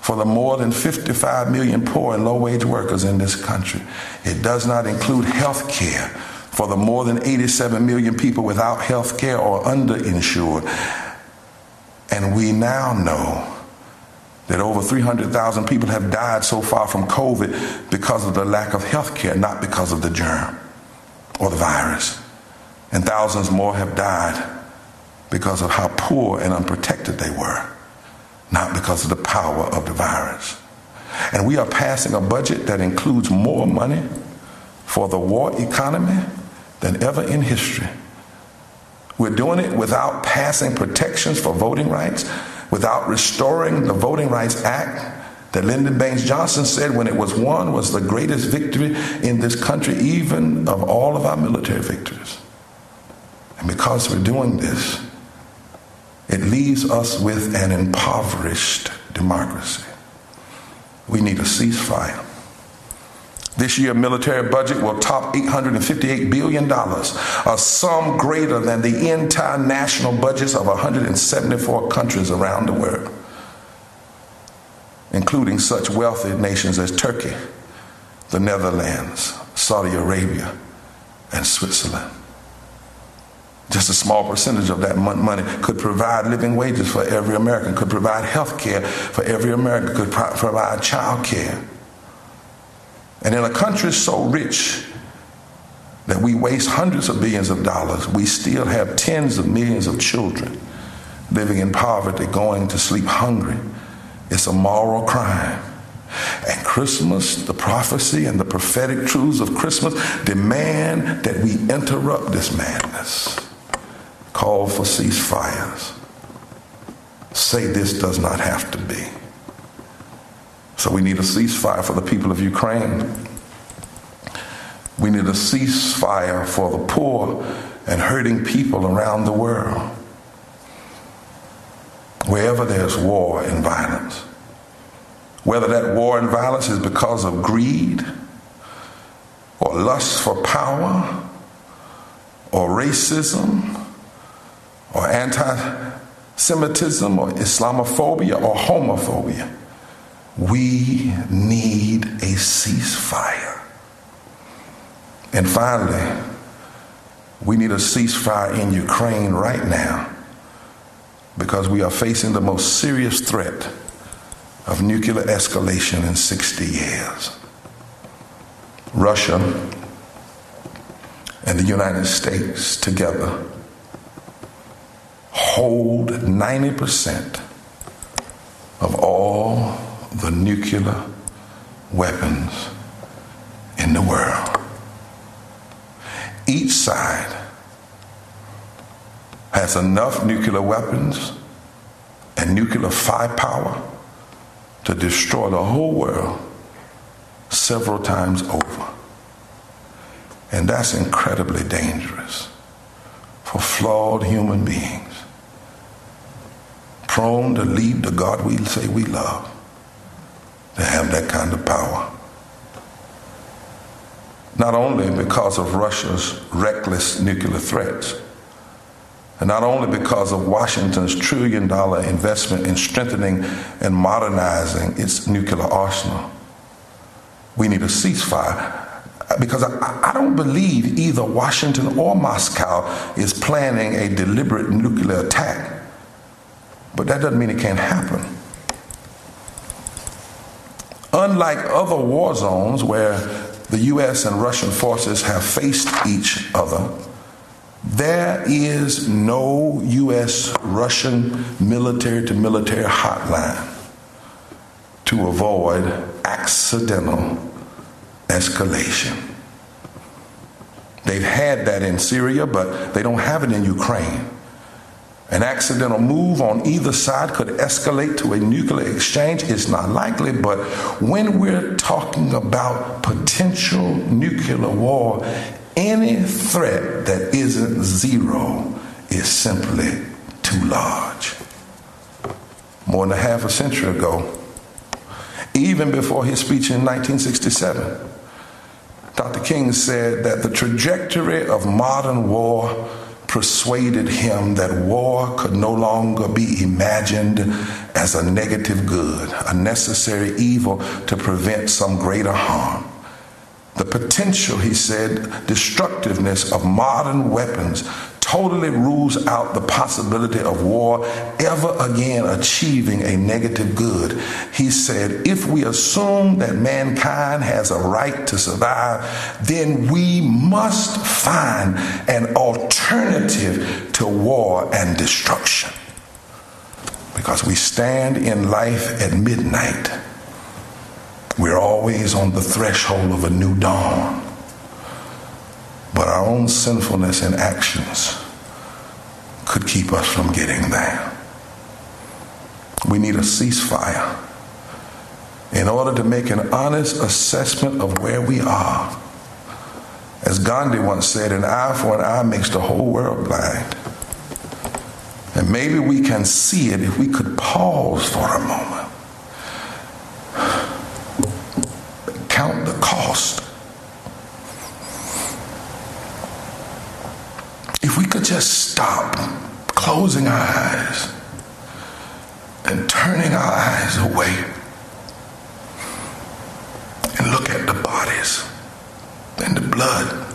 Speaker 3: for the more than 55 million poor and low wage workers in this country. It does not include health care for the more than 87 million people without health care or underinsured. And we now know that over 300,000 people have died so far from COVID because of the lack of health care, not because of the germ or the virus. And thousands more have died because of how poor and unprotected they were not because of the power of the virus. And we are passing a budget that includes more money for the war economy than ever in history. We're doing it without passing protections for voting rights, without restoring the Voting Rights Act that Lyndon Baines Johnson said when it was won was the greatest victory in this country, even of all of our military victories. And because we're doing this, it leaves us with an impoverished democracy. We need a ceasefire. This year, military budget will top $858 billion, a sum greater than the entire national budgets of 174 countries around the world including such wealthy nations as Turkey, the Netherlands, Saudi Arabia, and Switzerland. Just a small percentage of that money could provide living wages for every American, could provide health care for every American, could pro- provide child care. And in a country so rich that we waste hundreds of billions of dollars, we still have tens of millions of children living in poverty, going to sleep hungry, it's a moral crime. And Christmas, the prophecy and the prophetic truths of Christmas demand that we interrupt this madness. Call for ceasefires. Say this does not have to be. So we need a ceasefire for the people of Ukraine. We need a ceasefire for the poor and hurting people around the world wherever there's war and violence. Whether that war and violence is because of greed or lust for power or racism or anti Semitism or Islamophobia or homophobia, we need a ceasefire. And finally, we need a ceasefire in Ukraine right now because we are facing the most serious threat of nuclear escalation in 60 years. Russia and the United States together hold 90% of all the nuclear weapons in the world. Each side has enough nuclear weapons and nuclear firepower to destroy the whole world several times over. And that's incredibly dangerous for flawed human beings, to leave the God we say we love, to have that kind of power. Not only because of Russia's reckless nuclear threats, and not only because of Washington's trillion dollar investment in strengthening and modernizing its nuclear arsenal. We need a ceasefire because I, I, don't believe either Washington or Moscow is planning a deliberate nuclear attack. But that doesn't mean it can't happen. Unlike other war zones where the U.S. and Russian forces have faced each other, there is no U.S. Russian military to military hotline to avoid accidental escalation. They've had that in Syria, but they don't have it in Ukraine. An accidental move on either side could escalate to a nuclear exchange. It's not likely, but when we're talking about potential nuclear war, any threat that isn't zero is simply too large. More than a half a century ago, even before his speech in 1967, Dr. King said that the trajectory of modern war persuaded him that war could no longer be imagined as a negative good, a necessary evil to prevent some greater harm. The potential, he said, destructiveness of modern weapons totally rules out the possibility of war ever again achieving a negative good. He said, if we assume that mankind has a right to survive, then we must find an alternative to war and destruction. Because we stand in life at midnight we're always on the threshold of a new dawn. But our own sinfulness and actions could keep us from getting there. We need a ceasefire in order to make an honest assessment of where we are. As Gandhi once said, an eye for an eye makes the whole world blind. And maybe we can see it if we could pause for a moment. Count the cost. If we could just stop closing our eyes and turning our eyes away and look at the bodies and the blood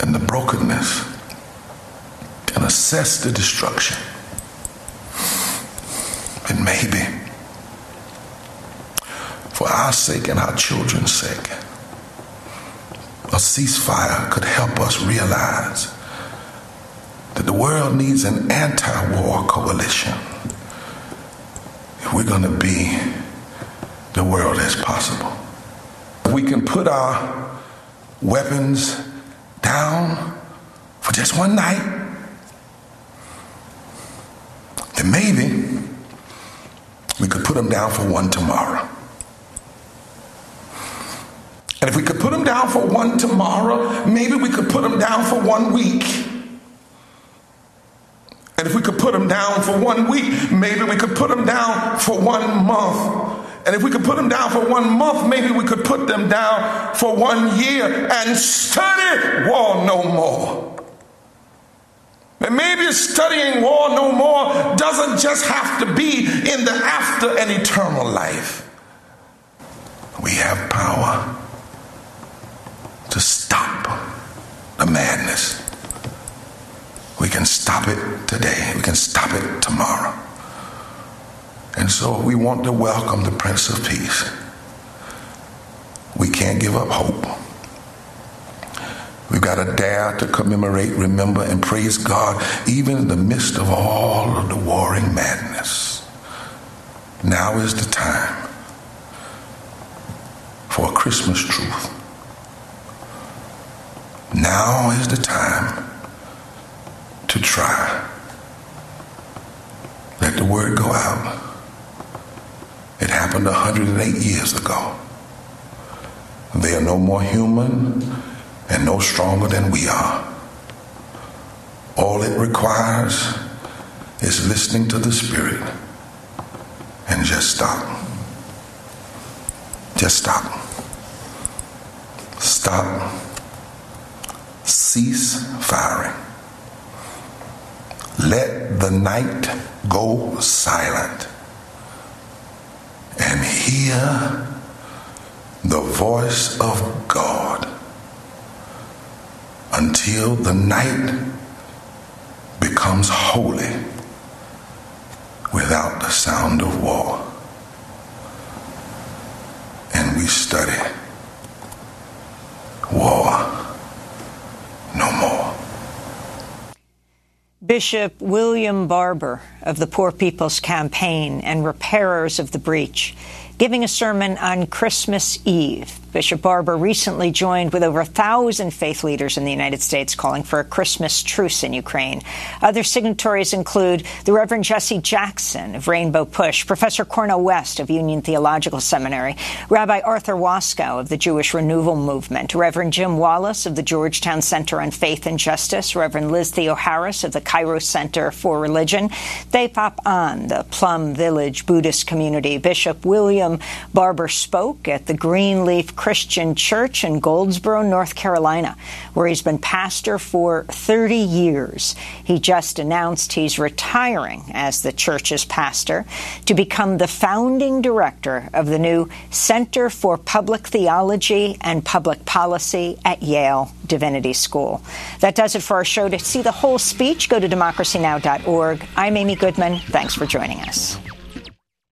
Speaker 3: and the brokenness and assess the destruction. And maybe, for our sake and our children's sake, a ceasefire could help us realize that the world needs an anti war coalition if we're going to be the world as possible. We can put our weapons down for just one night, then maybe we could put them down for one tomorrow. And if we could put them down for one tomorrow, maybe we could put them down for one week. And if we could put them down for one week, maybe we could put them down for one month. And if we could put them down for one month, maybe we could put them down for one year and study war no more. And maybe studying war no more doesn't just have to be in the after and eternal life. We have power to stop the madness. We can stop it today. We can stop it tomorrow. And so we want to welcome the Prince of Peace. We can't give up hope. We've got to dare to commemorate, remember, and praise God even in the midst of all of the warring madness. Now is the time for Christmas truth. Now is the time to try. Let the word go out. It happened 108 years ago. They are no more human and no stronger than we are. All it requires is listening to the Spirit and just stop. Just stop. Stop. Cease firing. Let the night go silent and hear the voice of God until the night becomes holy without the sound of war. And we study war no more.
Speaker 1: Bishop William Barber of the Poor People's Campaign and Repairers of the Breach, giving a sermon on Christmas Eve. Bishop Barber recently joined with over a thousand faith leaders in the United States calling for a Christmas truce in Ukraine. Other signatories include the Reverend Jesse Jackson of Rainbow Push, Professor Cornel West of Union Theological Seminary, Rabbi Arthur Waskow of the Jewish Renewal Movement, Reverend Jim Wallis of the Georgetown Center on Faith and Justice, Reverend Liz Theoharis of the Kairos Center for Religion, Thepap An, the Plum Village Buddhist community. Bishop William Barber spoke at the Greenleaf Christian Church in Goldsboro, North Carolina, where he's been pastor for 30 years. He just announced he's retiring as the church's pastor to become the founding director of the new Center for Public Theology and Public Policy at Yale Divinity School. That does it for our show. To see the whole speech, go to democracynow.org. I'm Amy Goodman. Thanks for joining us.